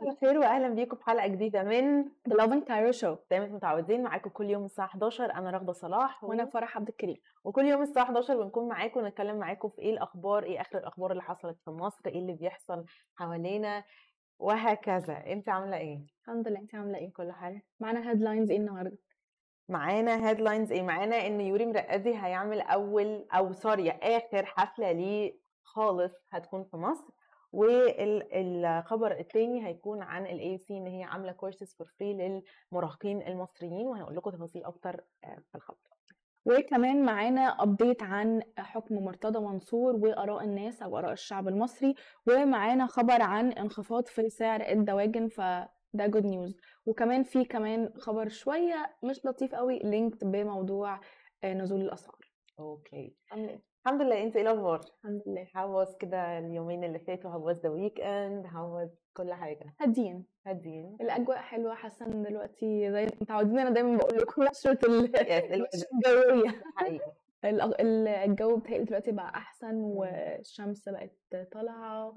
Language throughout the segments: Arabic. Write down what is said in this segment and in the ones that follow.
صباح الخير واهلا بيكم في حلقة جديدة من The Lovin Cairo Show. زي ما أنتم متعودين معاكم كل يوم الساعة 11 أنا رغدة صلاح وأنا فرح عبد الكريم. وكل يوم الساعة 11 بنكون معاكم نتكلم معاكم في إيه الأخبار إيه آخر الأخبار اللي حصلت في مصر إيه اللي بيحصل حوالينا وهكذا. أنت عاملة إيه؟ الحمد لله. أنت عاملة إيه؟ كل حاجة. معانا headlines إيه النهارده؟ معانا headlines إيه؟ معانا إن يوري مرقدي هيعمل أول أو sorry آخر حفلة ليه خالص هتكون في مصر. والخبر الثاني هيكون عن ال AUC إن هي عاملة courses for free للمراهقين المصريين وهنقول لكم تفاصيل أكتر في الخبر. وكمان معانا update عن حكم مرتضى منصور وآراء الناس أو آراء الشعب المصري ومعانا خبر عن انخفاض في سعر الدواجن فده good news وكمان في كمان خبر شوية مش لطيف قوي linked بموضوع نزول الأسعار. okay. الحمد لله. انت إيه الأخبار؟ الحمد لله. how was كده اليومين اللي فاتوا how was the weekend how was كل حاجة. هادين. هادين. الأجواء حلوة. حاسة إن دلوقتي زي متعودين أنا دايما بقول لكم نشره. الجوية. حقيقي. الجو بتهيألي دلوقتي بقى أحسن والشمس بقت طالعة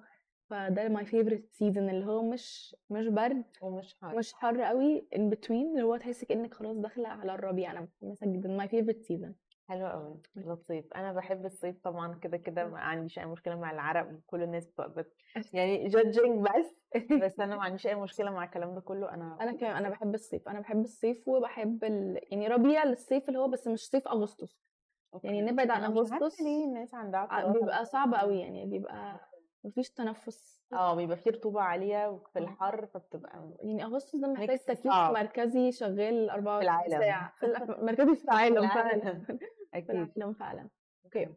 فده my favorite season اللي هو مش مش برد ومش حر. مش حر قوي in between اللي هو تحسي كأنك خلاص داخلة على الربيع. أنا متحمسه جدا my favorite season حلو قوي لطيف أنا بحب الصيف طبعا كده كده ما عنديش أي مشكلة مع العرق وكل الناس بتبقى يعني جادجينج بس. بس أنا ما عنديش أي مشكلة مع الكلام ده كله. أنا أنا كمان أنا بحب الصيف. أنا بحب الصيف وبحب ال... يعني ربيع للصيف اللي هو بس مش صيف أغسطس. يعني نبعد عن أنا مش عارفة أغسطس. ليه الناس عندها ع- بيبقى صعب قوي يعني بيبقى مفيش تنفس. آه بيبقى فيه رطوبه عالية وفي آه. الحر فبتبقى يعني أغسطس ده محتاج تكييف صعب. مركزي شغال 24 العالم. ساعة. في الع- مركزي في العالم فعلا. العالم. أكيد. العالم فعلا. okay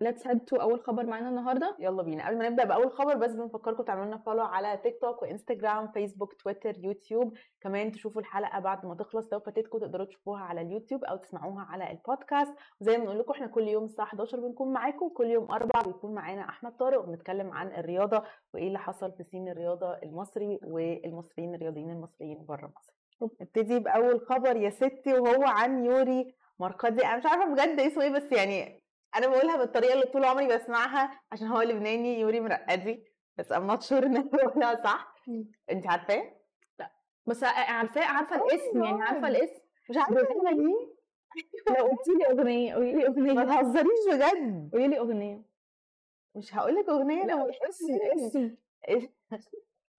let's head to أول خبر معانا النهارده. يلا بينا. قبل ما نبدأ بأول خبر بس بنفكركم تعملوا لنا follow على تيك توك وانستجرام فيسبوك تويتر يوتيوب كمان تشوفوا الحلقة بعد ما تخلص لو فاتتكم تقدروا تشوفوها على اليوتيوب أو تسمعوها على البودكاست وزي ما بنقول لكم إحنا كل يوم الساعة 11 بنكون معاكم. كل يوم أربع بيكون معانا أحمد طارق وبنتكلم عن الرياضة وإيه اللي حصل في scene الرياضة المصري والمصريين الرياضيين المصريين بره مصر. نبتدي بأول خبر يا ستي وهو عن يوري مرقدي أنا مش عارفة بجد اسمه إيه بس يعني أنا بقولها بالطريقة اللي طول عمري بسمعها عشان هو لبناني يوري مرقدي بس I'm not sure إن أنا بقولها صح. انت عارفاه؟ بس عارفاه عارفة الاسم يعني عارفة الاسم. مش عارفة أنا ليه؟ لو قلتي لي أغنية قولي لي ما اغنيه تهزريش بجد. قولي لي أغنية. مش هقول لك أغنية لا لو اسم اسم.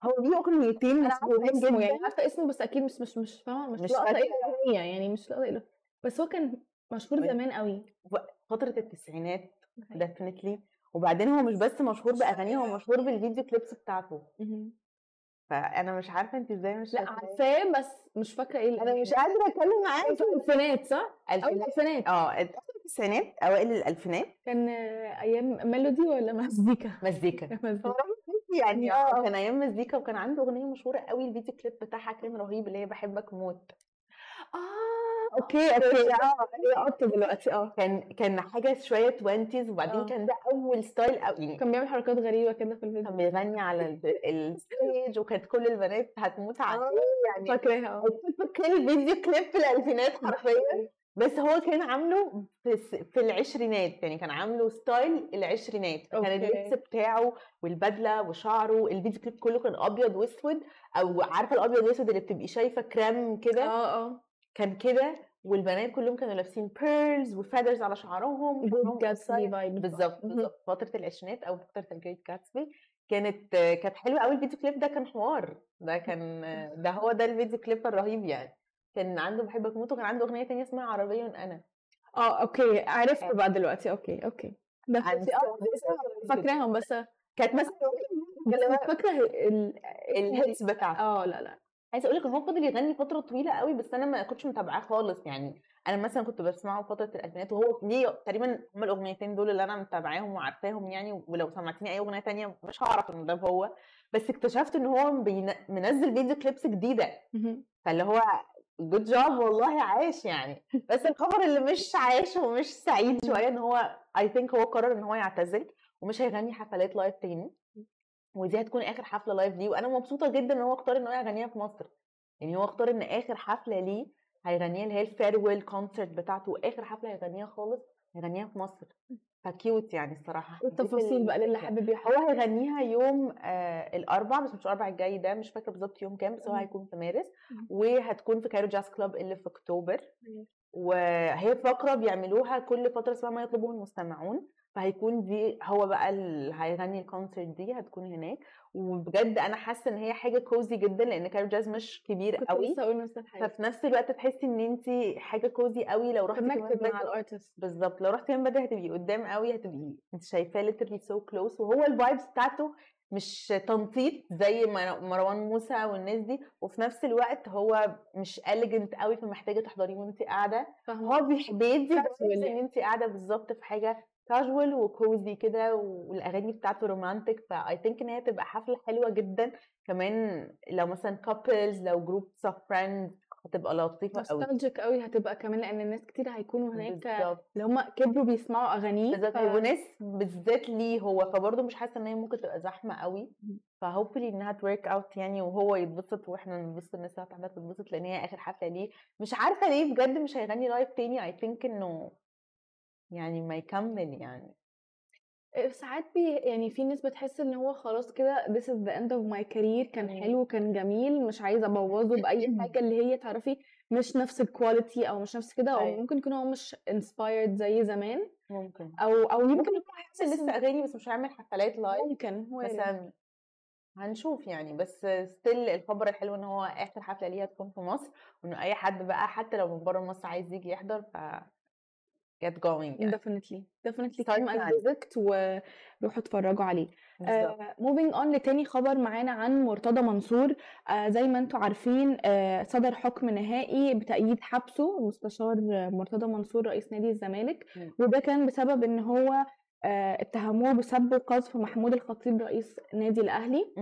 هو ليه أغنيتين مشهورين يعني جدا؟ عارفة اسمه بس أكيد مش مش مش فاهمة مش, مش لاقطه إيه. الاغنيه يعني مش لاقطه إيه. بس هو كان مشهور طيب. زمان قوي فترة التسعينات definitely وبعدين هو مش بس مشهور بأغانيه هو مشهور بالفيديو كليبس بتاعته. فأنا مش عارفة انت إزاي مش لأ. عارفاه بس مش فاكرة إيه أنا مش قادرة أتكلم معاكي في الألفينات صح؟ أو ألفينات الألفينات آه التسعينات أوائل الألفينات كان آه، أيام ميلودي ولا مزيكا؟ مزيكا يعني آه. آه كان أيام مزيكا وكان عنده أغنية مشهورة قوي الفيديو كليب بتاعها كان رهيب اللي هي بحبك موت آه okay okay. آه. هي قطه دلوقتي. آه. كان كان حاجة شوية 20 وبعدين آه. كان ده أول style أو يعني كان بيعمل حركات غريبة كده في الفيديو. كان بيغني على ال- ال stage وكانت كل البنات هتموت عليه يعني فاكراها. آه. كل فيديو كليب في الألفينات حرفيا. بس هو كان عامله في, في العشرينات يعني كان عامله style العشرينات. okay. اللبس بتاعه والبدلة وشعره الفيديو كليب كله كان أبيض وأسود أو عارفة الأبيض وأسود اللي بتبقي شايفة كريم كده؟ آه آه. كان كده والبنات كلهم كانوا لابسين pearls و feathers على شعرهم بالظبط. بالظبط. فترة العشرينات أو فترة ال Great Gatsby كانت كانت حلوة قوي الفيديو كليب ده كان حوار. ده كان ده هو ده الفيديو كليب الرهيب يعني. كان عنده بحبك موت وكان عنده أغنية تانية اسمها عربي أنا. آه okay. عرفت بقى دلوقتي. okay okay. فاكرة- آه فاكراهم بس كانت مثلا بس فاكرة ال ال hits بتاعته. آه لا لا. عايزة أقول لك إن هو فضل يغني فترة طويلة قوي بس أنا ما كنتش متابعاه خالص. يعني أنا مثلا كنت بسمعه فترة الألفينات وهو ليه تقريبا هما الأغنيتين دول اللي أنا متابعاهم وعارفاهم يعني ولو سمعتني أي أغنية تانية مش هعرف إن ده هو. بس اكتشفت إن هو منزل video clips جديدة. فاللي هو good job والله عاش يعني. بس الخبر اللي مش عاش ومش سعيد شوية إن هو I think هو قرر إن هو يعتزل ومش هيغني حفلات live تاني. ودي هتكون آخر حفلة live ليه وأنا مبسوطة جدا إن هو اختار إن هو يغنيها في مصر يعني هو اختار إن آخر حفلة ليه هيغنيها اللي هي ال farewell concert بتاعته وآخر حفلة هيغنيها خالص هيغنيها في مصر ف cute يعني الصراحة التفاصيل بقى للي. حابب هو هيغنيها يوم آه الأربع بس مش الأربع الجاي ده مش فاكرة بالظبط يوم كام بس هو. هيكون في مارس. وهتكون في Cairo Jazz Club اللي في أكتوبر. وهي فقرة بيعملوها كل فترة اسمها ما يطلبه المستمعون فهيكون دي هو بقى اللي هيغني ال concert دي هتكون هناك. وبجد أنا حاسة إن هي حاجة cozy جدا لأن Cairo Jazz مش كبير كنت قوي. لسه أقول نفس الحاجة. ففي نفس الوقت تحسي إن انت حاجة cozy قوي. لو رحتي كمان مع ال artist بالظبط. لو رحتي من بدري هتبقي قدام قوي هتبقي انت شايفاه literally so close. وهو ال vibes بتاعته مش تنطيط زي مر- مروان موسى والناس دي وفي نفس الوقت هو مش elegant قوي فمحتاجة تحضريه وانت قاعدة. هو بيدي إن. انت قاعدة بالظبط في حاجة casual و cozy كده والأغاني بتاعته romantic ف I think إن هي تبقى حفلة حلوة جدا. كمان لو مثلا couples لو groups of friends هتبقى لطيفة قوي nostalgic قوي هتبقى كمان لأن الناس كتير هيكونوا هناك بالظبط. اللي هم كبروا بيسمعوا أغانيه بالذات ف- هيبقوا ناس بالذات ليه هو فبرضه مش حاسة إن هي ممكن تبقى زحمة قوي. ف hopefully إنها to work out يعني وهو يتبسط وإحنا نتبسط الناس اللي هتحضر تتبسط لأن هي آخر حفلة ليه. مش عارفة ليه بجد مش هيغني live تاني I think إنه يعني ما يكمل يعني. ساعات بي يعني في ناس بتحس إن هو خلاص كده this is the end of my career كان. حلو كان جميل مش عايزة أبوظه بأي حاجة اللي هي تعرفي مش نفس ال quality أو مش نفس كده أو أيوة. ممكن يكون هو مش inspired زي زمان ممكن أو أو يمكن يكون هينزل لسه اغاني بس مش هيعمل حفلات live ممكن وارد. مثلا هنشوف يعني بس still الخبر الحلو إن هو آخر حفلة ليه هتكون في مصر وإنه أي حد بقى حتى لو من بره مصر عايز يجي يحضر ف get going يعني. Definitely. Definitely. Plan a visit وروحوا اتفرجوا عليه. Moving on لتاني خبر معانا عن مرتضى منصور. آه زي ما أنتم عارفين آه صدر حكم نهائي بتأييد حبسه المستشار آه، مرتضى منصور رئيس نادي الزمالك. وده كان بسبب إن هو آه اتهموه بسب وقذف محمود الخطيب رئيس نادي الأهلي.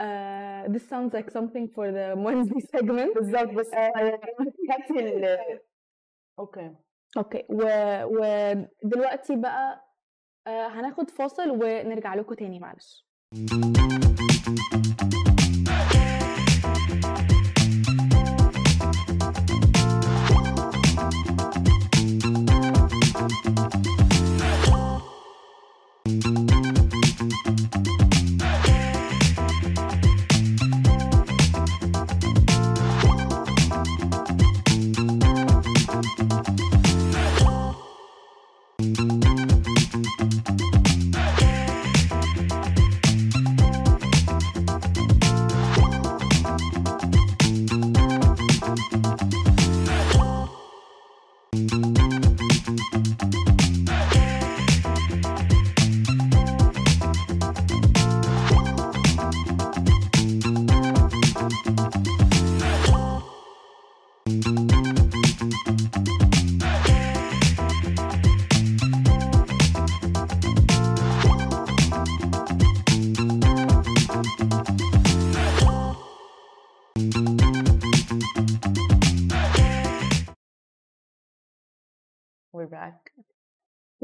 آه this sounds like something for the Wednesday segment. بالظبط بس آه، هاتي ال أوكي. أوكي و- ودلوقتي بقى آه هناخد فاصل ونرجع لكم تاني معلش.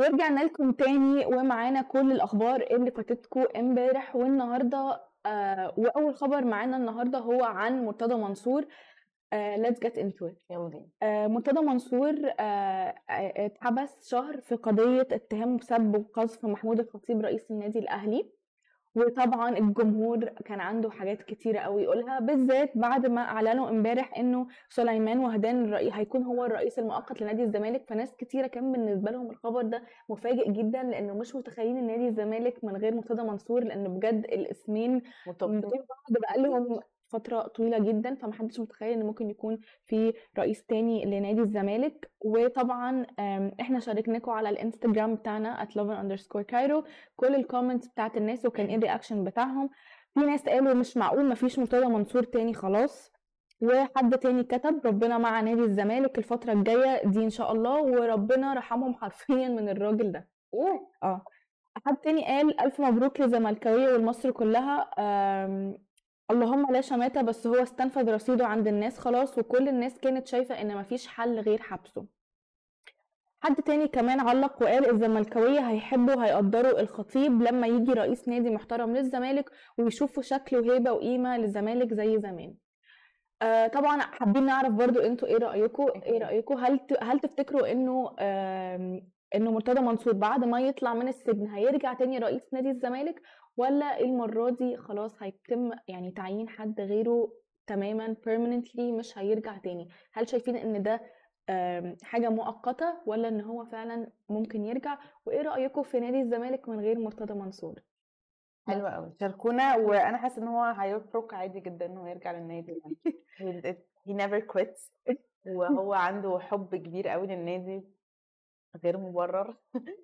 ورجعنا لكم تاني ومعانا كل الأخبار اللي فاتتكم امبارح والنهاردة آه وأول خبر معانا النهاردة هو عن مرتضى منصور آه let's get into it. يلا بينا. آه مرتضى منصور آه آه، اتحبس شهر في قضية اتهام بسب وقذف محمود الخطيب رئيس النادي الأهلي. وطبعا الجمهور كان عنده حاجات كتيرة قوي يقولها بالذات بعد ما أعلنوا امبارح إنه سليمان وهدان الرئي هيكون هو الرئيس المؤقت لنادي الزمالك. فناس كتيرة كان بالنسبة لهم الخبر ده مفاجئ جدا لأنه مش متخيلين إن نادي الزمالك من غير مرتضى منصور لأن بجد الاسمين مرتبطين ببعض بقالهم فترة طويلة جدا فمحدش متخيل إن ممكن يكون في رئيس تاني لنادي الزمالك. وطبعا إحنا شاركناكم على الإنستجرام بتاعنا at underscore cairo. كل ال comments بتاعت الناس وكان إيه ال reaction بتاعهم. في ناس قالوا مش معقول مفيش مرتضى منصور تاني خلاص. وحد تاني كتب ربنا مع نادي الزمالك الفترة الجاية دي إن شاء الله وربنا رحمهم حرفيا من الراجل ده. أوه! آه. حد تاني قال ألف مبروك للزملكاوية والمصر كلها. اللهم لا شماتة بس هو استنفذ رصيده عند الناس خلاص وكل الناس كانت شايفة إن مفيش حل غير حبسه. حد تاني كمان علق وقال الزملكاوية هيحبوا وهيقدروا الخطيب لما يجي رئيس نادي محترم للزمالك ويشوفوا شكل وهيبة وقيمة للزمالك زي زمان. آه طبعا حابين نعرف برضو أنتوا إيه رأيكم إيه. رأيكم هل ت- هل تفتكروا إنه آم، إنه مرتضى منصور بعد ما يطلع من السجن هيرجع تاني رئيس نادي الزمالك؟ ولا المرة دي خلاص هيتم يعني تعيين حد غيره تماما permanently مش هيرجع تاني؟ هل شايفين إن ده حاجة مؤقتة ولا إن هو فعلا ممكن يرجع؟ وإيه رأيكم في نادي الزمالك من غير مرتضى منصور؟ حلو قوي شاركونا. وأنا حاسة إن هو هيفرق عادي جدا انه يرجع للنادي he never quits. وهو عنده حب كبير قوي للنادي غير مبرر.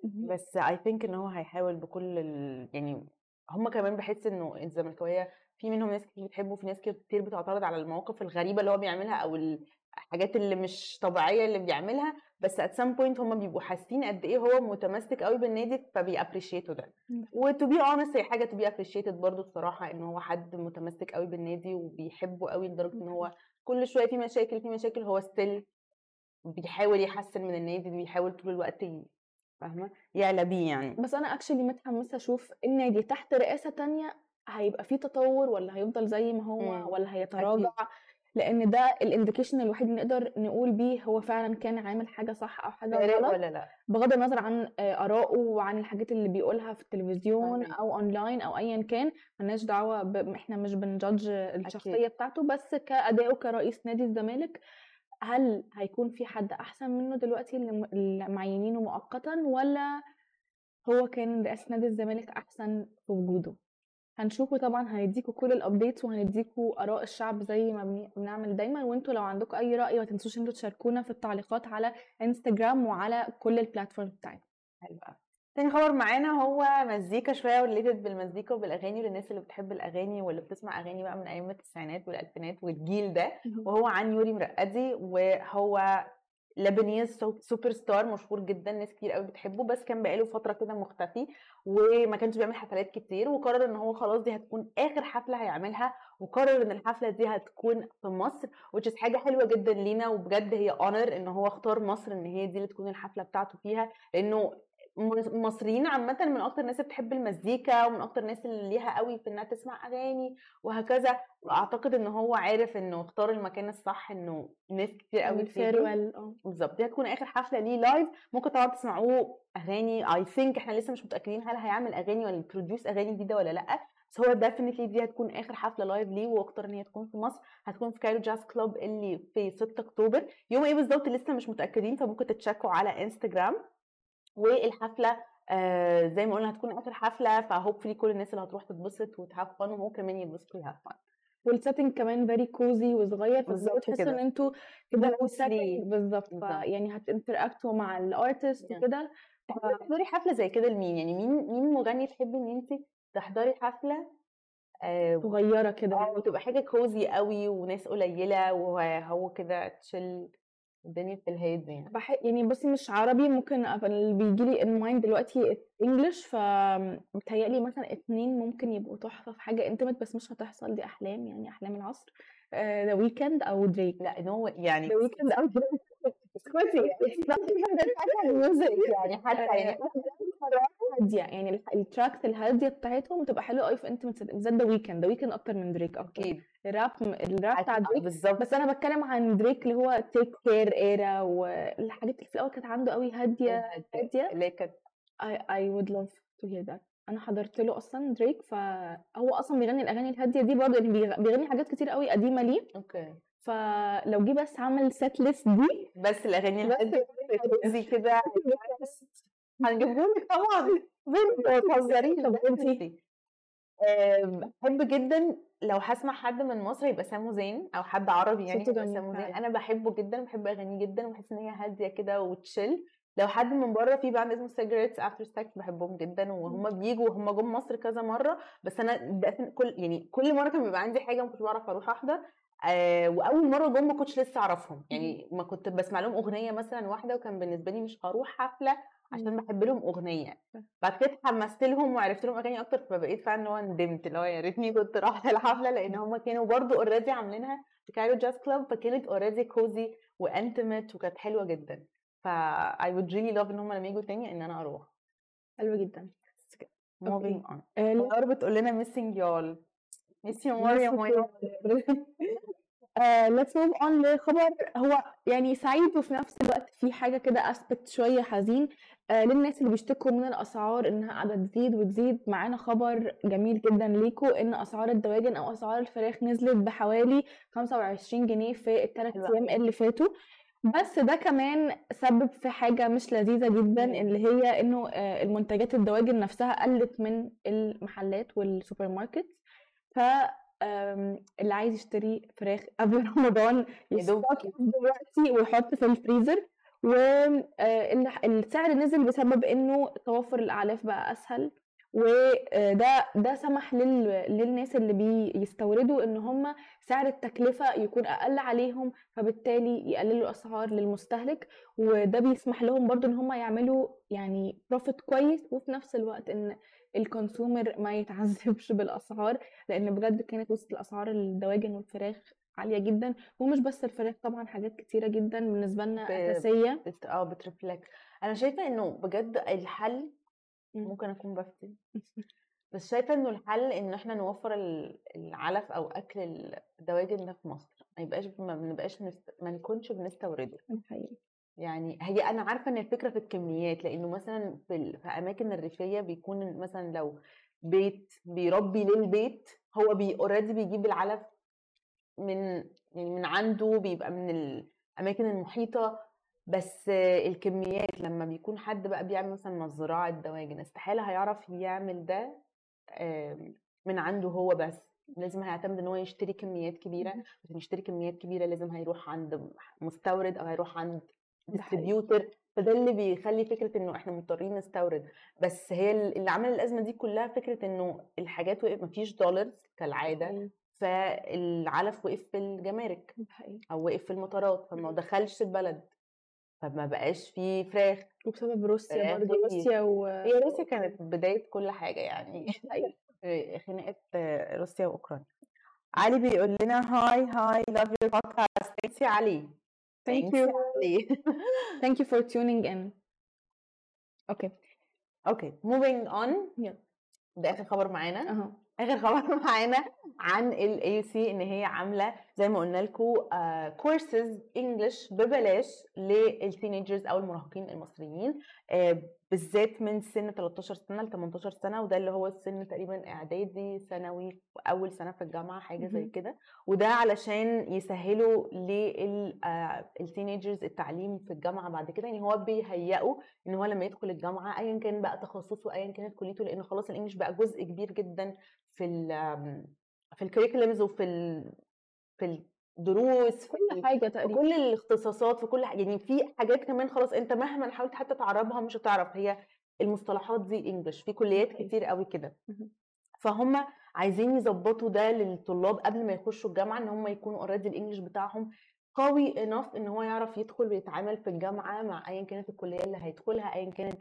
بس I think إن هو هيحاول بكل ال... يعني هم كمان بحس إنه الزملكاوية في منهم ناس كتير بتحبه وفي ناس كتير بتعترض على المواقف الغريبة اللي هو بيعملها أو الحاجات اللي مش طبيعية اللي بيعملها بس at some point هم بيبقوا حاسين قد إيه هو متمسك قوي بالنادي فبي appreciate وا ده. و to be honest هي حاجة to be appreciated برضه الصراحه إن هو حد متمسك قوي بالنادي وبيحبه قوي لدرجة إن هو كل شوية في مشاكل في مشاكل هو still بيحاول يحسن من النادي بيحاول طول الوقت فاهمة؟ يعلى بيه يعني. بس أنا actually متحمسة أشوف النادي تحت رئاسة تانية هيبقى فيه تطور ولا هيفضل زي ما هو مم. ولا هيتراجع؟ لأن ده ال indication الوحيد اللي نقدر نقول بيه هو فعلا كان عامل حاجة صح أو حاجة غلط ولا لأ. بغض النظر عن آه، آرائه وعن الحاجات اللي بيقولها في التلفزيون فاهمك. أو اونلاين أو ايا كان ملناش دعوة ب... إحنا مش بن judge الشخصية بتاعته بس كادائه كرئيس نادي الزمالك هل هيكون في حد أحسن منه دلوقتي اللي معينينه مؤقتا ولا هو كان رئاسة نادي الزمالك أحسن في وجوده؟ هنشوفه طبعا هنديكوا كل ال updates وهنديكوا آراء الشعب زي ما بن- بنعمل دايما وانتوا لو عندكم أي رأي ما تنسوش أنتوا تشاركونا في التعليقات على انستجرام وعلى كل ال platforms بتاعتنا. حلو تاني خبر معانا هو مزيكا شوية و related بالمزيكا وبالأغاني للناس اللي بتحب الأغاني واللي بتسمع أغاني بقى من أيام التسعينات والألفينات والجيل ده. وهو عن يوري مرقدي وهو Lebanese superstar مشهور جدا ناس كتير قوي بتحبه بس كان بقاله فترة كده مختفي وما كانش بيعمل حفلات كتير وقرر إن هو خلاص دي هتكون آخر حفلة هيعملها وقرر إن الحفلة دي هتكون في مصر is حاجة حلوة جدا لينا وبجد هي honor إن هو اختار مصر إن هي دي اللي تكون الحفلة بتاعته فيها لأنه م- مصريين عامة من أكتر الناس اللي بتحب المزيكا ومن أكتر الناس اللي ليها قوي في إنها تسمع أغاني وهكذا. وأعتقد إن هو عارف إنه اختار المكان الصح إنه ناس كتير قوي تيجي آه. بالظبط. دي هتكون آخر حفلة ليه live ممكن طبعا تسمعوه أغاني. I think إحنا لسه مش متأكدين هل هيعمل أغاني ولا ي produce أغاني جديدة ولا لأ. بس هو definitely دي هتكون آخر حفلة live ليه واختار إن هي تكون في مصر. هتكون في Cairo Jazz Club اللي في 6 أكتوبر. يوم إيه بالظبط لسه مش متأكدين فممكن ت check وا على انستجرام والحفلة آه زي ما قلنا هتكون آخر حفلة ف hopefully كل الناس اللي هتروح تتبسط وت have fun وهو كمان يتبسط وي have fun وال setting كمان very cozy وصغير بالظبط فبتحسوا كده. إن أنتوا كده بالظبط. فيعني هت interact وا مع ال artist. وكده. تحضري حفلة زي كده لمين؟ يعني مين مين مغني تحبي إن انت تحضري حفلة؟ آه صغيرة كده. آه وتبقى حاجة cozy قوي وناس قليلة وهو كده تشيل الدنيا في الهادي يعني. بح... يعني بصي مش عربي ممكن اللي بيجي لي in mind دلوقتي English فمتهيألي مثلا اتنين ممكن يبقوا تحفة في حاجة intimate بس مش هتحصل. دي أحلام يعني أحلام العصر. The Weeknd أو دريك لا إن هو يعني The Weeknd أو دريك اسكتي يعني حتى يعني هادية يعني ال- ال tracks الهادية بتاعتهم بتبقى حلوة قوي في انت بالذات The Weeknd The Weeknd أكتر من دريك أكيد. ال rap ال rap بتاع دريك بالظبط. بس أنا بتكلم عن دريك اللي هو Take Care era والحاجات اللي في الأول كانت عنده قوي هادية هادية. اللي كانت I would love to hear that. أنا حضرت له أصلا دريك فهو أصلا بيغني الأغاني الهادية دي برضه يعني بيغ- بيغني حاجات كتير قوي قديمة ليه. أوكي. فلو جه بس عمل set list دي بس الأغاني الهادية كده هنجيبهم لك طبعا ما تهزريش طب انتي؟ آم، بحب جدا لو هسمع حد من مصر يبقى سامو زين أو حد عربي يعني يبقى سامو زين. أنا بحبه جدا بحب أغانيه جدا وبحس إن هي هادية كده وتشيل. لو حد من بره في band اسمه Cigarettes After Sex بحبهم جدا وهم بيجوا وهم جم مصر كذا مرة. بس أنا كل يعني كل مرة كان بيبقى عندي حاجة ما كنتش بعرف أروح احضر آه وأول مرة جم ما كنتش لسه أعرفهم. يعني ما كنت بسمع لهم أغنية مثلا واحدة وكان بالنسبة لي مش هروح حفلة عشان بحب لهم أغنية. بعد كده اتحمست لهم وعرفت لهم أغاني أكتر فبقيت فعلا اللي هو ندمت اللي هو يا ريتني كنت رحت الحفلة لأن هم كانوا برضو already عاملينها في Cairo Jazz Club فكانت already cozy و intimate وكانت حلوة جدا. ف I would really love إن هم لما يجوا تاني إن أنا أروح. حلو جدا. moving on. آه، بتقول لنا missing y'all. Miss you more يا مايا let's move on لخبر. هو يعني سعيد وفي نفس الوقت في حاجة كده aspect شوية حزين. آه للناس اللي بيشتكوا من الأسعار إنها قاعدة تزيد وتزيد معانا خبر جميل جدا ليكو إن أسعار الدواجن أو أسعار الفراخ نزلت بحوالي 25 جنيه في الثلاث حلو أيام اللي فاتوا. بس ده كمان سبب في حاجة مش لذيذة جدا. اللي هي إنه آه، المنتجات الدواجن نفسها قلت من المحلات والسوبر ماركت ف اللي عايز يشتري فراخ قبل رمضان ي stock دلوقتي ويحط في الفريزر والسعر نزل بسبب إنه توفر الأعلاف بقى أسهل وده ده سمح لل... للناس اللي بيستوردوا إن هم سعر التكلفة يكون أقل عليهم فبالتالي يقللوا الأسعار للمستهلك وده بيسمح لهم برضو إن هم يعملوا يعني profit كويس وفي نفس الوقت إن الكونسيومر ما يتعذبش بالأسعار لأن بجد كانت وسط الأسعار الدواجن والفراخ عالية جدا ومش بس الفراخ طبعا حاجات كتيرة جدا بالنسبة لنا ب- أساسية. بت... آه بترفلكت أنا شايفة إنه بجد الحل مم. ممكن أكون بفتي بس شايفة إنه الحل إن إحنا نوفر ال- العلف أو أكل الدواجن ده في مصر. ما يبقاش ما بنبقاش نست... ما نكونش بنستورده حقيقي. يعني هي أنا عارفة إن الفكرة في الكميات لأنه مثلا في, ال... في أماكن الريفية بيكون مثلا لو بيت بيربي للبيت هو بي already بيجيب العلف من يعني من عنده بيبقى من الاماكن المحيطة بس الكميات لما بيكون حد بقى بيعمل مثلا مزرعة دواجن استحالة هيعرف يعمل ده من عنده هو بس لازم هيعتمد إن هو يشتري كميات كبيرة. عشان يشتري كميات كبيرة لازم هيروح عند مستورد أو هيروح عند. distributor فده اللي بيخلي فكرة إنه إحنا مضطرين نستورد بس هي اللي عمل الأزمة دي كلها فكرة إنه الحاجات وقف مفيش دولارز كالعادة. فالعلف وقف في الجمارك. أو وقف في المطارات فما. دخلش البلد فما بقاش فيه فراخ وبسبب روسيا برضه. روسيا و هي روسيا كانت بداية كل حاجة يعني خناقة روسيا وأوكرانيا علي بيقول لنا هاي هاي لاف يور بودكاست علي Thank Thanks you. يا علي Thank you for tuning in. okay okay moving on يلا. ده آخر خبر معانا اهو آخر خبر معانا عن ال AUC إن هي عاملة زي ما قلنا لكم courses English ببلاش لل teenagers أو المراهقين المصريين آه، بالذات من سن 13 سنة ل 18 سنة وده اللي هو السن تقريبا إعدادي ثانوي واول سنة في الجامعة حاجة زي. كده وده علشان يسهلوا لل teenagers التعليم في الجامعة بعد كده يعني هو بيهيئوا إن هو لما يدخل الجامعة ايا كان بقى تخصصه ايا كانت كليته لأن خلاص ال English بقى جزء كبير جدا في ال في ال curriculums وفي في الدروس في كل حاجة في تقريبا كل الاختصاصات في كل ح- يعني في حاجات كمان خلاص أنت مهما حاولت حتى تعربها مش هتعرف هي المصطلحات دي English في كليات. كتير قوي كده. فهم عايزين يظبطوا ده للطلاب قبل ما يخشوا الجامعة إن هم يكونوا already ال English بتاعهم قوي enough إن هو يعرف يدخل ويتعامل في الجامعة مع ايا كانت الكلية اللي هيدخلها ايا كانت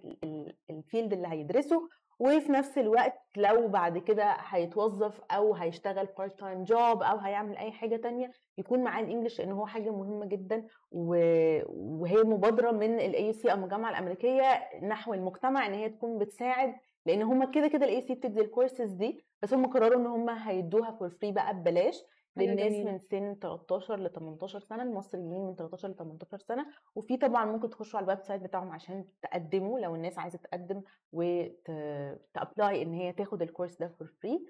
ال field اللي هيدرسه وفي نفس الوقت لو بعد كده هيتوظف أو هيشتغل part time job أو هيعمل أي حاجة تانية يكون معاه ال English لأن هو حاجة مهمة جدا وهي مبادرة من ال AUC أو الجامعة الأمريكية نحو المجتمع إن هي تكون بتساعد لأن هم كده كده ال AUC بتدي الكورسز دي بس هم قرروا إن هم هيدوها for free بقى ببلاش. للناس من سن 13 ل 18 سنة المصريين من 13 ل 18 سنة وفي طبعا ممكن تخشوا على ال website بتاعهم عشان تقدموا لو الناس عايزة تقدم وت apply إن هي تاخد ال course ده for free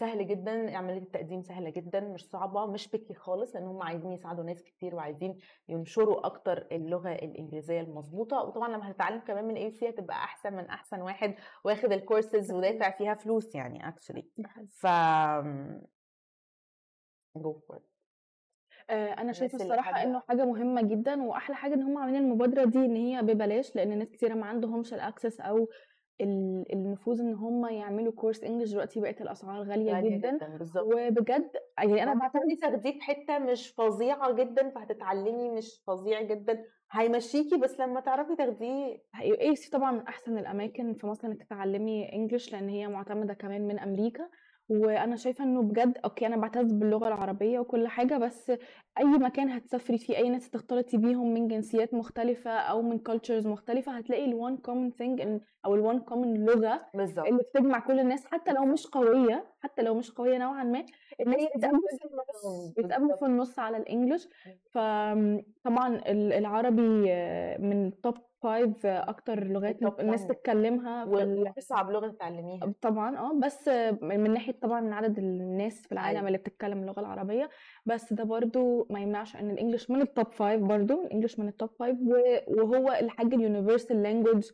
سهل جدا عمليه التقديم سهلة جدا مش صعبة مش picky خالص لأن هم عايزين يساعدوا ناس كتير وعايزين ينشروا أكتر اللغة الإنجليزية المظبوطة. وطبعا لما هتتعلم كمان من AUC هتبقى أحسن من أحسن واحد واخد الكورسز ودافع فيها فلوس يعني actually ف go for أنا شايفة الصراحة إنه حاجة مهمة جدا وأحلى حاجة إن هم عاملين المبادرة دي إن هي ببلاش لأن ناس كتيرة ما عندهمش ال access أو ال- النفوذ إن هم يعملوا course English دلوقتي بقت الأسعار غالية, غالية جدا, بالظبط. وبجد يعني أنا بعتقد تاخديه في حتة مش فظيعة جدا فهتتعلمي مش فظيع جدا. هيمشيكي بس لما تعرفي تاخديه AUC طبعا من أحسن الأماكن في مصر إنك تتعلمي English لأن هي معتمدة كمان من أمريكا. وأنا شايفة إنه بجد okay أنا بعتز باللغة العربية وكل حاجة، بس أي مكان هتسافري فيه، أي ناس هتختلطي بيهم من جنسيات مختلفة أو من cultures مختلفة، هتلاقي ال one common thing أو ال one common لغة بالزبط. اللي بتجمع كل الناس حتى لو مش قوية، حتى لو مش قوية نوعًا ما، إن هي بيتقابلوا في النص بيتقابلوا في النص على ال English، فطبعًا العربي آه، من top five أكتر لغات الناس تتكلمها واصعب لغه تتعلميها طبعا آه بس من ناحية طبعا عدد الناس في العالم أيوه. اللي بتتكلم اللغة العربية بس ده برضو ما يمنعش إن ال English من ال top five برضو ال English من ال top five وهو الحاجة ال universal language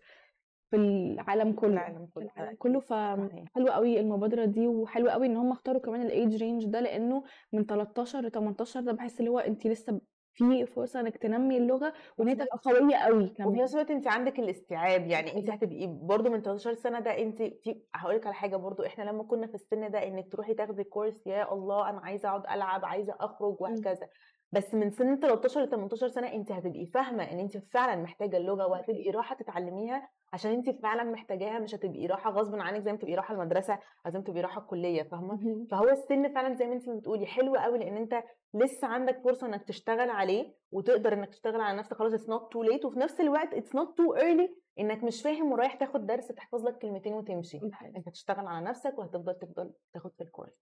في العالم كله العالم كله العالم كله فحلوة قوي المبادرة دي وحلوة قوي إن هم اختاروا كمان ال age range ده لأنه من 13 ل 18 ده بحس اللي هو انت لسه في فرصة إنك تنمي اللغة وإن هي وفي تبقى قوية قوي وفي كمان. نفس الوقت انت عندك الاستيعاب يعني انت هتبقي برضو من 13 سنة ده انت في هقول لك على حاجة برضو إحنا لما كنا في السن ده إنك تروحي تاخدي كورس يا الله أنا عايزة أقعد ألعب عايزة أخرج وهكذا. بس من سن 13 ل 18 سنة انت هتبقي فاهمة إن انت فعلا محتاجة اللغة وهتبقي رايحه تتعلميها عشان انت فعلا محتاجاها مش هتبقي رايحه غصب عنك زي ما تبقي رايحه المدرسة أو زي ما تبقي رايحه الكلية فاهمة. فهو السن فعلا زي ما انت بتقولي حلو قوي لأن انت لسه عندك فرصة إنك تشتغل عليه وتقدر إنك تشتغل على نفسك خلاص it's not too late وفي نفس الوقت it's not too early إنك مش فاهم ورايح تاخد درس تحفظ لك كلمتين وتمشي. انت تشتغل على نفسك وهتفضل تفضل تاخد في ال course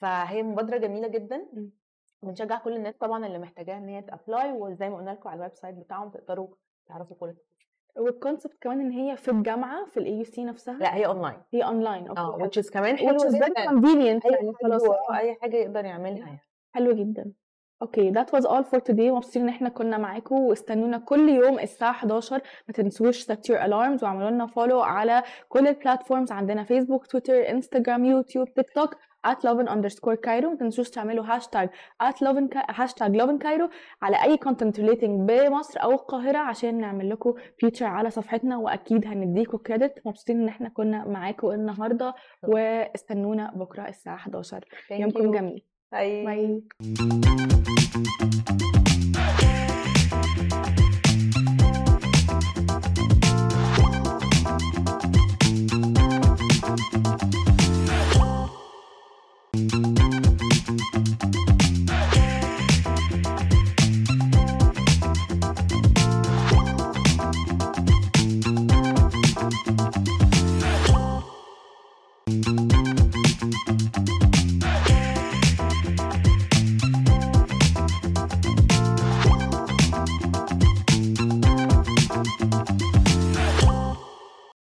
فهي مبادرة جميلة جدا. بنشجع كل الناس طبعا اللي محتاجاها إن هي ت apply وزي ما قلنا لكم على ال website بتاعهم تقدروا تعرفوا كل. وال concept كمان إن هي في الجامعة في ال AUC نفسها؟ لا هي اونلاين هي اونلاين آه which is كمان حلو which is very convenient يعني خلاص. أي حاجة يقدر يعملها يعني. حلو جدا. okay that was all for today. مبسوطين إن إحنا كنا معاكم واستنونا كل يوم الساعة 11 ما تنسوش set your alarms واعملوا لنا follow على كل ال platforms عندنا فيسبوك تويتر انستغرام يوتيوب تيك توك at lovin underscore Cairo ما تنسوش تعملوا hashtag at lovin hashtag lovin Cairo على أي content relating بمصر أو القاهرة عشان نعمل لكم feature على صفحتنا وأكيد هنديكم credit مبسوطين إن إحنا كنا معاكم النهارده واستنونا بكرة الساعة 11 Thank يومكم you. جميل. باي باي